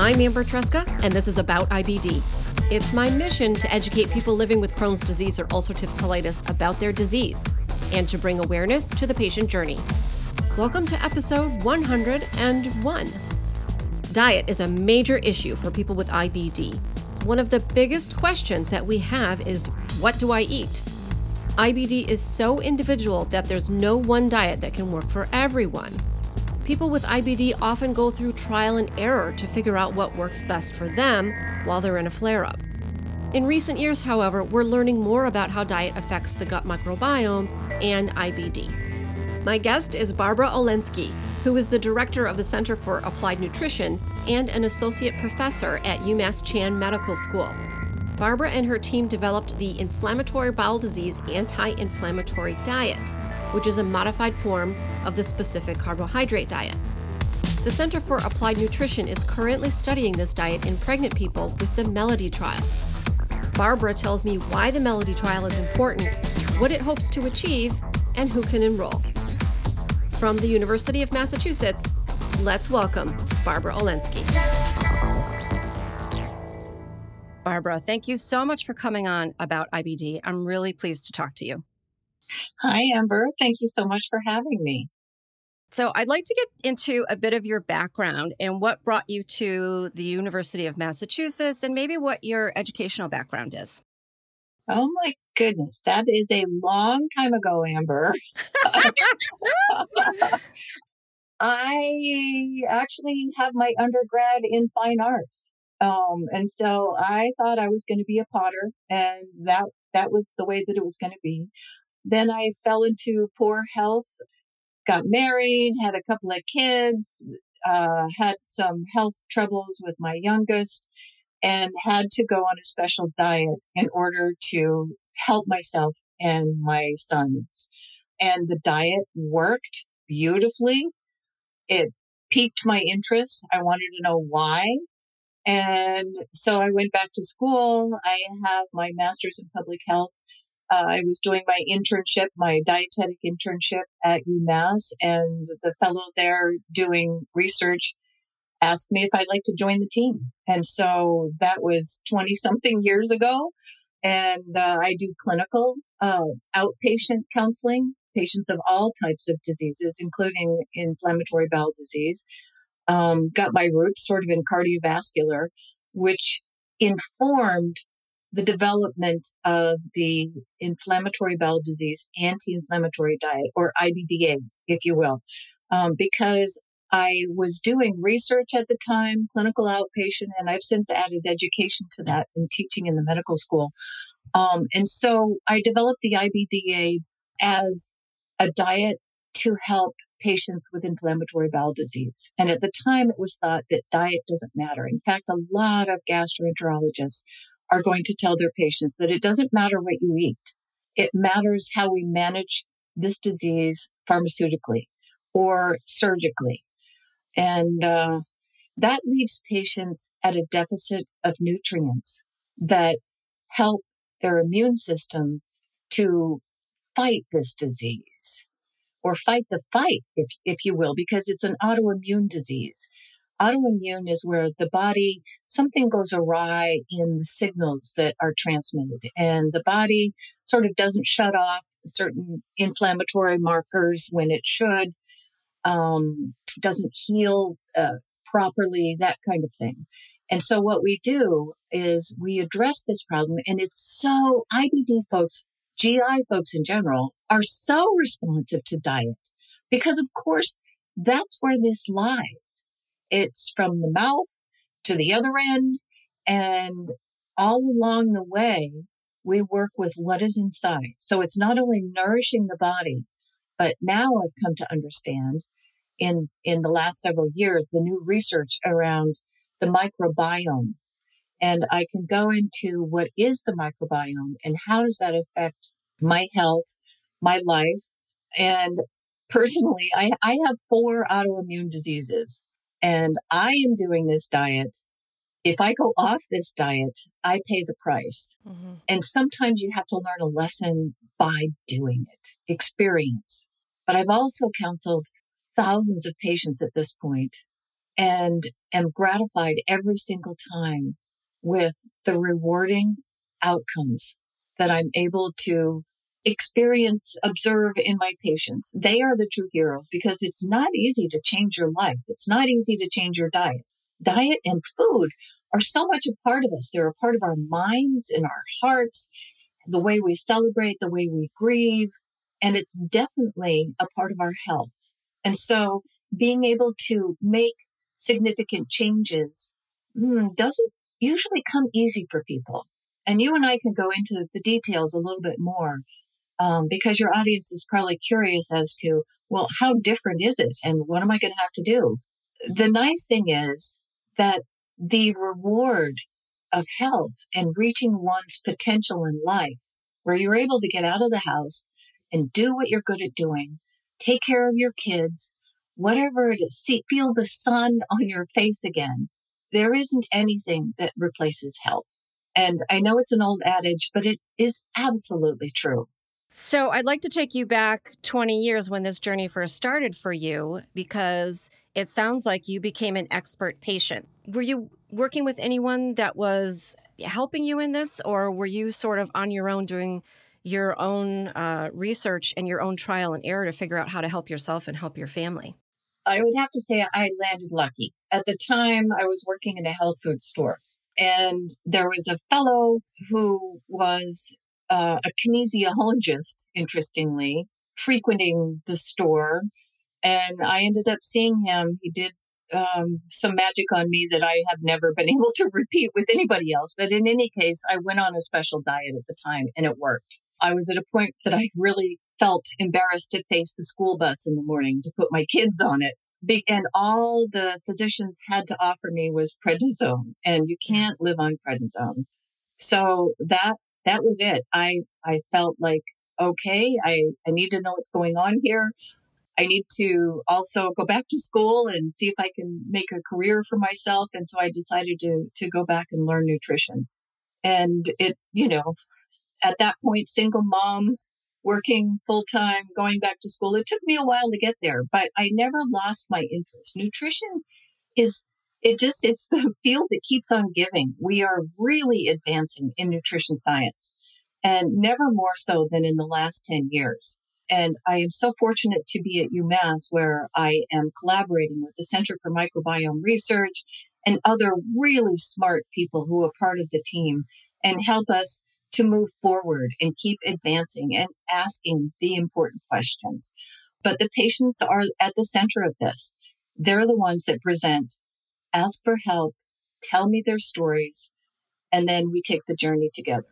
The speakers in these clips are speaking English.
I'm Amber Tresca, and this is About IBD. It's my mission to educate people living with Crohn's disease or ulcerative colitis about their disease and to bring awareness to the patient journey. Welcome to episode 101. Diet is a major issue for people with IBD. One of the biggest questions that we have is what do I eat? IBD is so individual that there's no one diet that can work for everyone. People with IBD often go through trial and error to figure out what works best for them while they're in a flare up. In recent years, however, we're learning more about how diet affects the gut microbiome and IBD. My guest is Barbara Olendzki, who is the director of the Center for Applied Nutrition and an associate professor at UMass Chan Medical School. Barbara and her team developed the inflammatory bowel disease anti inflammatory diet, which is a modified form of the specific carbohydrate diet. The Center for Applied Nutrition is currently studying this diet in pregnant people with the MELODY trial. Barbara tells me why the MELODY trial is important, what it hopes to achieve, and who can enroll. From the University of Massachusetts, let's welcome Barbara Olendzki. Barbara, thank you so much for coming on about IBD. I'm really pleased to talk to you. Hi, Amber. Thank you so much for having me. So, I'd like to get into a bit of your background and what brought you to the University of Massachusetts and maybe what your educational background is. Oh my goodness, that is a long time ago, Amber. I actually have my undergrad in fine arts. Um, and so I thought I was going to be a potter and that, that was the way that it was going to be. Then I fell into poor health, got married, had a couple of kids, uh, had some health troubles with my youngest and had to go on a special diet in order to help myself and my sons. And the diet worked beautifully. It piqued my interest. I wanted to know why. And so I went back to school. I have my master's in public health. Uh, I was doing my internship, my dietetic internship at UMass, and the fellow there doing research asked me if I'd like to join the team. And so that was 20 something years ago. And uh, I do clinical uh, outpatient counseling, patients of all types of diseases, including inflammatory bowel disease. Um, got my roots sort of in cardiovascular, which informed the development of the inflammatory bowel disease anti-inflammatory diet or IBDA, if you will, um, because I was doing research at the time, clinical outpatient, and I've since added education to that and teaching in the medical school. Um, and so I developed the IBDA as a diet to help patients with inflammatory bowel disease. And at the time, it was thought that diet doesn't matter. In fact, a lot of gastroenterologists are going to tell their patients that it doesn't matter what you eat. It matters how we manage this disease pharmaceutically or surgically. And uh, that leaves patients at a deficit of nutrients that help their immune system to fight this disease or fight the fight, if, if you will, because it's an autoimmune disease. Autoimmune is where the body, something goes awry in the signals that are transmitted and the body sort of doesn't shut off certain inflammatory markers when it should um, doesn't heal uh, properly, that kind of thing. And so what we do is we address this problem and it's so IBD folks, GI folks in general are so responsive to diet because of course that's where this lies. It's from the mouth to the other end and all along the way, we work with what is inside. So it's not only nourishing the body, but now I've come to understand in, in the last several years, the new research around the microbiome. And I can go into what is the microbiome and how does that affect my health, my life. And personally, I, I have four autoimmune diseases and I am doing this diet. If I go off this diet, I pay the price. Mm-hmm. And sometimes you have to learn a lesson by doing it, experience. But I've also counseled thousands of patients at this point, and am gratified every single time with the rewarding outcomes that I'm able to experience, observe in my patients. They are the true heroes because it's not easy to change your life. It's not easy to change your diet. Diet and food are so much a part of us. They're a part of our minds and our hearts, the way we celebrate, the way we grieve. And it's definitely a part of our health. And so being able to make significant changes mm, doesn't usually come easy for people. And you and I can go into the details a little bit more um, because your audience is probably curious as to, well, how different is it and what am I going to have to do? The nice thing is that the reward of health and reaching one's potential in life, where you're able to get out of the house and do what you're good at doing, take care of your kids, whatever it is, see, feel the sun on your face again. There isn't anything that replaces health. And I know it's an old adage, but it is absolutely true. So I'd like to take you back 20 years when this journey first started for you, because it sounds like you became an expert patient. Were you working with anyone that was helping you in this, or were you sort of on your own doing your own uh, research and your own trial and error to figure out how to help yourself and help your family? I would have to say I landed lucky. At the time, I was working in a health food store, and there was a fellow who was uh, a kinesiologist, interestingly, frequenting the store. And I ended up seeing him. He did um, some magic on me that I have never been able to repeat with anybody else. But in any case, I went on a special diet at the time and it worked. I was at a point that I really felt embarrassed to face the school bus in the morning to put my kids on it. And all the physicians had to offer me was prednisone, and you can't live on prednisone. So that that was it. I I felt like okay, I I need to know what's going on here. I need to also go back to school and see if I can make a career for myself. And so I decided to to go back and learn nutrition. And it, you know, at that point, single mom, working full time, going back to school. It took me a while to get there, but I never lost my interest. Nutrition is it just it's the field that keeps on giving. We are really advancing in nutrition science and never more so than in the last 10 years. And i am so fortunate to be at umass where i am collaborating with the center for microbiome research and other really smart people who are part of the team and help us to move forward and keep advancing and asking the important questions. But the patients are at the center of this. They're the ones that present ask for help, tell me their stories, and then we take the journey together.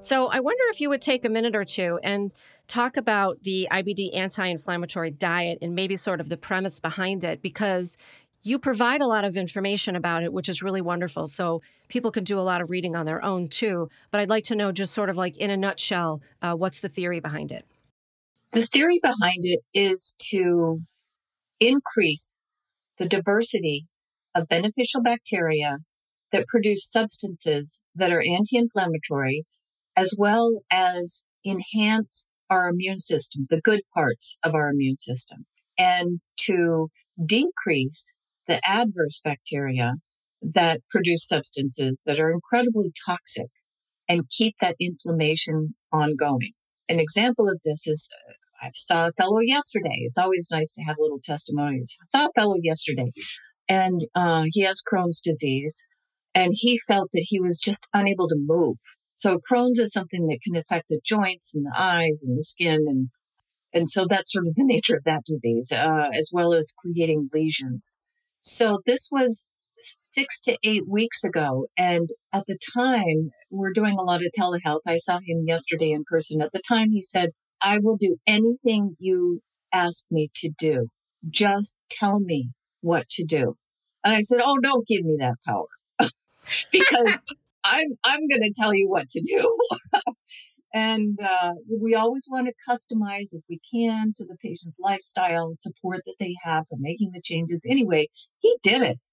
So, I wonder if you would take a minute or two and talk about the IBD anti inflammatory diet and maybe sort of the premise behind it, because you provide a lot of information about it, which is really wonderful. So people can do a lot of reading on their own too. But I'd like to know, just sort of like in a nutshell, uh, what's the theory behind it? The theory behind it is to increase the diversity of beneficial bacteria that produce substances that are anti inflammatory, as well as enhance our immune system, the good parts of our immune system, and to decrease the adverse bacteria that produce substances that are incredibly toxic and keep that inflammation ongoing. An example of this is uh, I saw a fellow yesterday. It's always nice to have little testimonies. I saw a fellow yesterday and uh, he has Crohn's disease and he felt that he was just unable to move. So Crohn's is something that can affect the joints and the eyes and the skin and and so that's sort of the nature of that disease, uh, as well as creating lesions. So this was six to eight weeks ago. And at the time, we're doing a lot of telehealth. I saw him yesterday in person. At the time, he said, I will do anything you ask me to do. Just tell me what to do. And I said, Oh, don't give me that power because I'm, I'm going to tell you what to do. And uh, we always want to customize, if we can, to the patient's lifestyle and support that they have for making the changes. Anyway, he did it.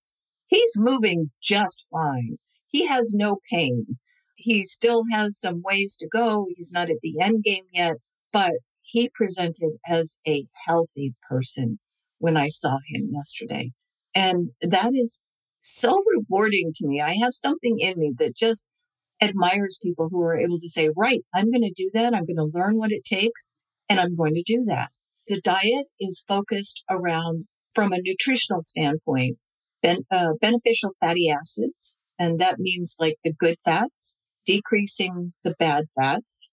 he's moving just fine. He has no pain. He still has some ways to go. He's not at the end game yet, but he presented as a healthy person when I saw him yesterday. And that is so rewarding to me. I have something in me that just admires people who are able to say, right, I'm going to do that. I'm going to learn what it takes and I'm going to do that. The diet is focused around, from a nutritional standpoint, ben, uh, beneficial fatty acids. And that means like the good fats, decreasing the bad fats.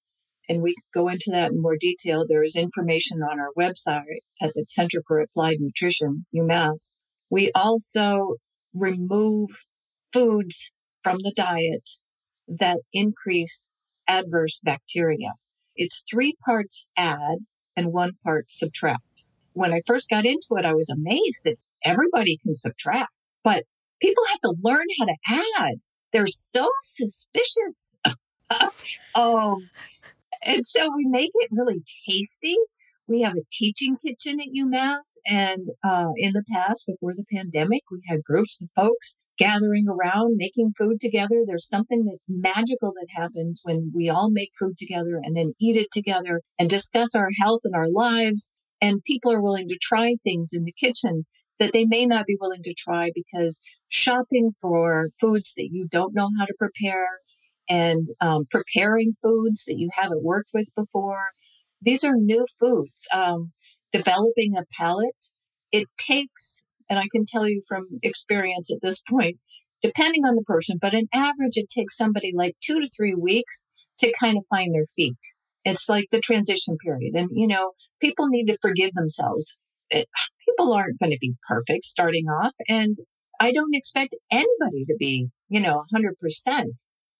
And we go into that in more detail. There is information on our website at the Center for Applied Nutrition, UMass. We also remove foods from the diet that increase adverse bacteria. It's three parts add and one part subtract. When I first got into it, I was amazed that everybody can subtract, but people have to learn how to add. They're so suspicious. oh, and so we make it really tasty. We have a teaching kitchen at UMass. And uh, in the past, before the pandemic, we had groups of folks gathering around, making food together. There's something that magical that happens when we all make food together and then eat it together and discuss our health and our lives. And people are willing to try things in the kitchen that they may not be willing to try because shopping for foods that you don't know how to prepare and um, preparing foods that you haven't worked with before. These are new foods. Um, developing a palate, it takes and I can tell you from experience at this point, depending on the person, but in average, it takes somebody like two to three weeks to kind of find their feet. It's like the transition period. And, you know, people need to forgive themselves. It, people aren't going to be perfect starting off. And I don't expect anybody to be, you know, 100%.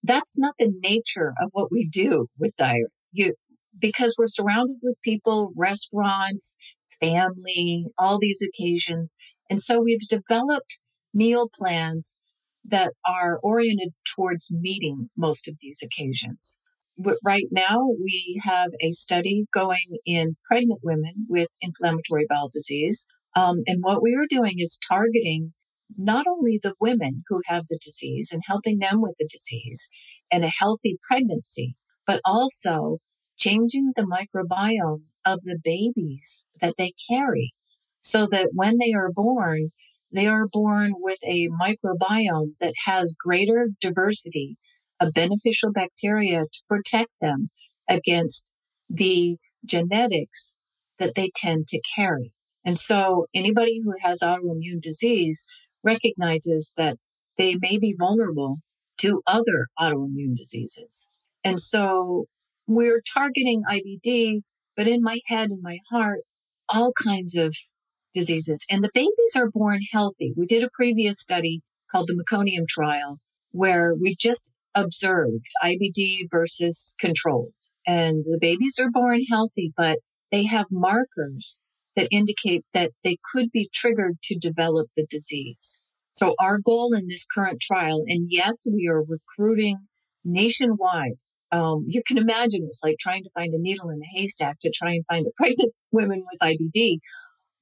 That's not the nature of what we do with diet. You, because we're surrounded with people, restaurants, family, all these occasions. And so we've developed meal plans that are oriented towards meeting most of these occasions. But right now, we have a study going in pregnant women with inflammatory bowel disease. Um, and what we are doing is targeting not only the women who have the disease and helping them with the disease and a healthy pregnancy, but also changing the microbiome of the babies that they carry so that when they are born, they are born with a microbiome that has greater diversity of beneficial bacteria to protect them against the genetics that they tend to carry. And so anybody who has autoimmune disease recognizes that they may be vulnerable to other autoimmune diseases. And so we're targeting IBD, but in my head and my heart, all kinds of diseases. And the babies are born healthy. We did a previous study called the meconium trial where we just observed IBD versus controls. And the babies are born healthy, but they have markers that indicate that they could be triggered to develop the disease. So our goal in this current trial, and yes, we are recruiting nationwide. Um, you can imagine it's like trying to find a needle in a haystack to try and find a pregnant women with IBD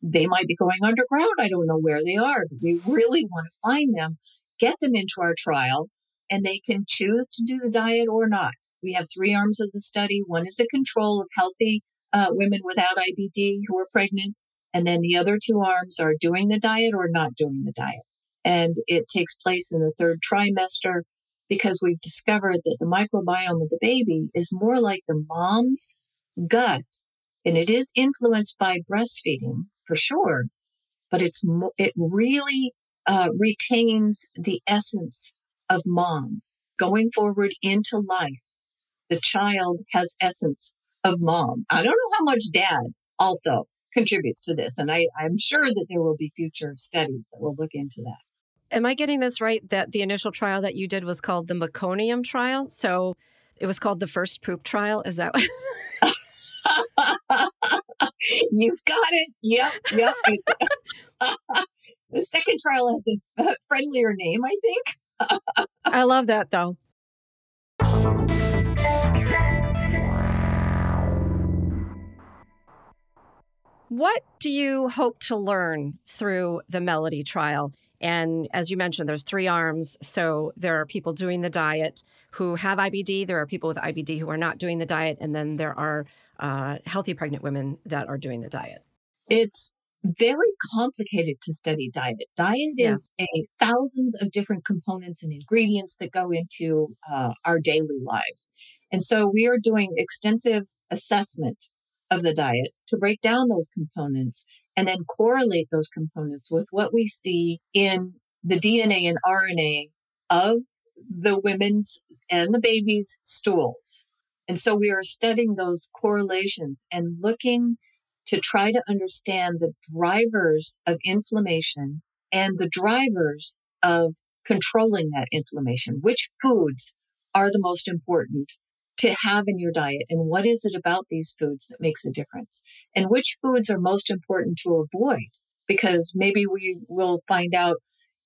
they might be going underground. I don't know where they are, but we really want to find them, get them into our trial, and they can choose to do the diet or not. We have three arms of the study. One is a control of healthy uh, women without IBD who are pregnant. And then the other two arms are doing the diet or not doing the diet. And it takes place in the third trimester because we've discovered that the microbiome of the baby is more like the mom's gut and it is influenced by breastfeeding for sure, but it's it really uh, retains the essence of mom going forward into life. The child has essence of mom. I don't know how much dad also contributes to this, and I, I'm sure that there will be future studies that will look into that. Am I getting this right? That the initial trial that you did was called the meconium trial, so it was called the first poop trial. Is that? What? You've got it. Yep. Yep. the second trial has a friendlier name, I think. I love that though. What do you hope to learn through the Melody trial? And as you mentioned, there's three arms. So there are people doing the diet who have IBD, there are people with IBD who are not doing the diet, and then there are uh, healthy pregnant women that are doing the diet. It's very complicated to study diet. Diet yeah. is a thousands of different components and ingredients that go into uh, our daily lives. And so we are doing extensive assessment of the diet to break down those components and then correlate those components with what we see in the DNA and RNA of the women's and the baby's stools. And so we are studying those correlations and looking to try to understand the drivers of inflammation and the drivers of controlling that inflammation. Which foods are the most important to have in your diet and what is it about these foods that makes a difference? And which foods are most important to avoid? Because maybe we will find out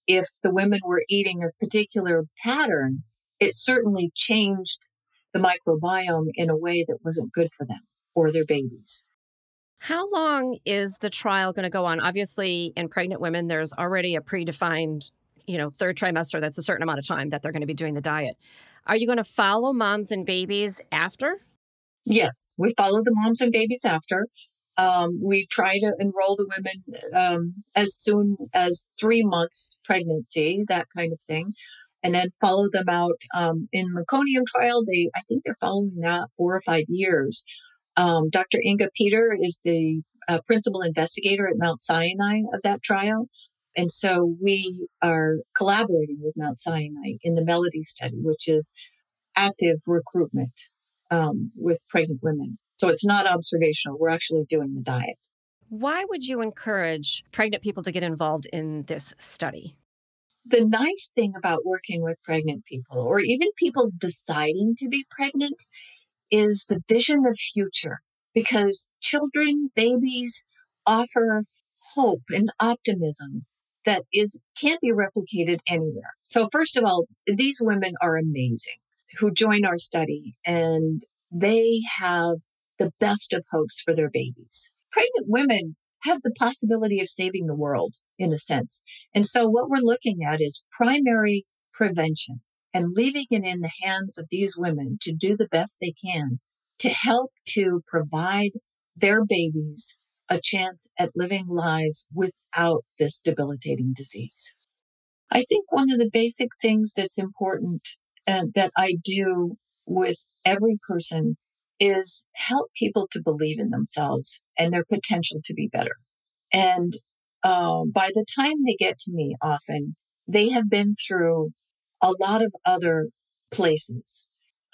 if the women were eating a particular pattern it certainly changed the microbiome in a way that wasn't good for them or their babies. How long is the trial going to go on? Obviously in pregnant women there's already a predefined you know third trimester that's a certain amount of time that they're going to be doing the diet are you going to follow moms and babies after? Yes, we follow the moms and babies after. Um, we try to enroll the women um, as soon as three months pregnancy, that kind of thing, and then follow them out um, in meconium trial. They, I think, they're following that four or five years. Um, Dr. Inga Peter is the uh, principal investigator at Mount Sinai of that trial. And so we are collaborating with Mount Sinai in the Melody study, which is active recruitment um, with pregnant women. So it's not observational. We're actually doing the diet. Why would you encourage pregnant people to get involved in this study? The nice thing about working with pregnant people, or even people deciding to be pregnant, is the vision of future because children, babies offer hope and optimism that is can't be replicated anywhere. So first of all, these women are amazing who join our study and they have the best of hopes for their babies. Pregnant women have the possibility of saving the world in a sense. And so what we're looking at is primary prevention and leaving it in the hands of these women to do the best they can to help to provide their babies a chance at living lives without this debilitating disease. I think one of the basic things that's important and uh, that I do with every person is help people to believe in themselves and their potential to be better. And uh, by the time they get to me, often they have been through a lot of other places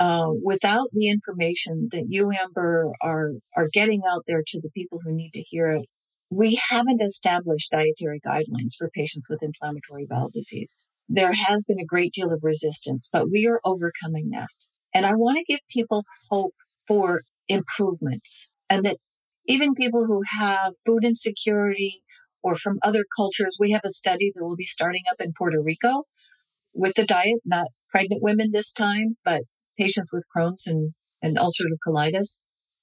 uh, without the information that you, Amber, are are getting out there to the people who need to hear it, we haven't established dietary guidelines for patients with inflammatory bowel disease. There has been a great deal of resistance, but we are overcoming that. And I want to give people hope for improvements and that even people who have food insecurity or from other cultures, we have a study that will be starting up in Puerto Rico with the diet, not pregnant women this time, but patients with Crohn's and, and ulcerative colitis,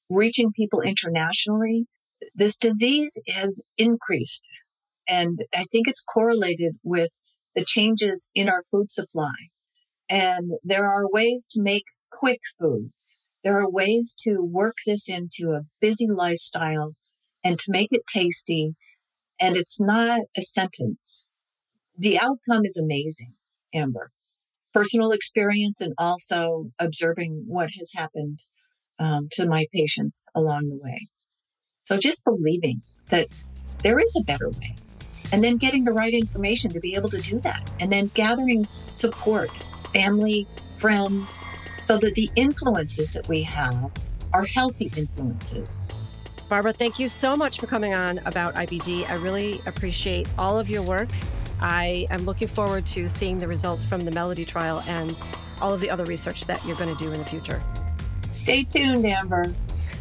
reaching people internationally. This disease has increased. And I think it's correlated with the changes in our food supply. And there are ways to make quick foods. There are ways to work this into a busy lifestyle and to make it tasty. And it's not a sentence. The outcome is amazing, Amber personal experience and also observing what has happened um, to my patients along the way. So just believing that there is a better way and then getting the right information to be able to do that and then gathering support, family, friends, so that the influences that we have are healthy influences. Barbara, thank you so much for coming on about IBD. I really appreciate all of your work I am looking forward to seeing the results from the Melody trial and all of the other research that you're going to do in the future. Stay tuned, Amber.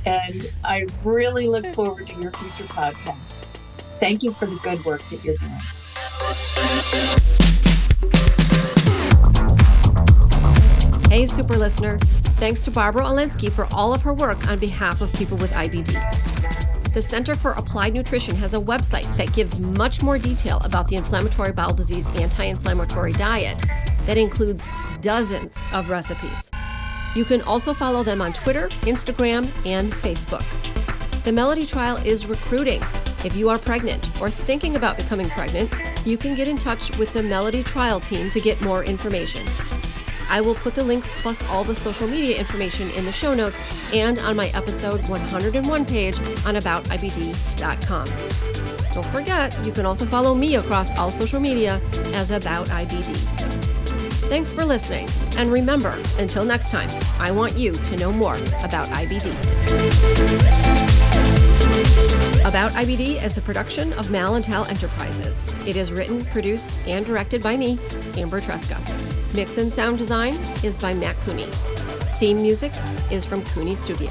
And I really look forward to your future podcast. Thank you for the good work that you're doing. Hey, super listener. Thanks to Barbara Olendzki for all of her work on behalf of people with IBD. The Center for Applied Nutrition has a website that gives much more detail about the inflammatory bowel disease anti inflammatory diet that includes dozens of recipes. You can also follow them on Twitter, Instagram, and Facebook. The Melody Trial is recruiting. If you are pregnant or thinking about becoming pregnant, you can get in touch with the Melody Trial team to get more information. I will put the links plus all the social media information in the show notes and on my episode 101 page on aboutibd.com. Don't forget, you can also follow me across all social media as About IBD. Thanks for listening, and remember, until next time, I want you to know more about IBD. About IBD is a production of Mal and Enterprises. It is written, produced, and directed by me, Amber Tresca. Mix and sound design is by Matt Cooney. Theme music is from Cooney Studio.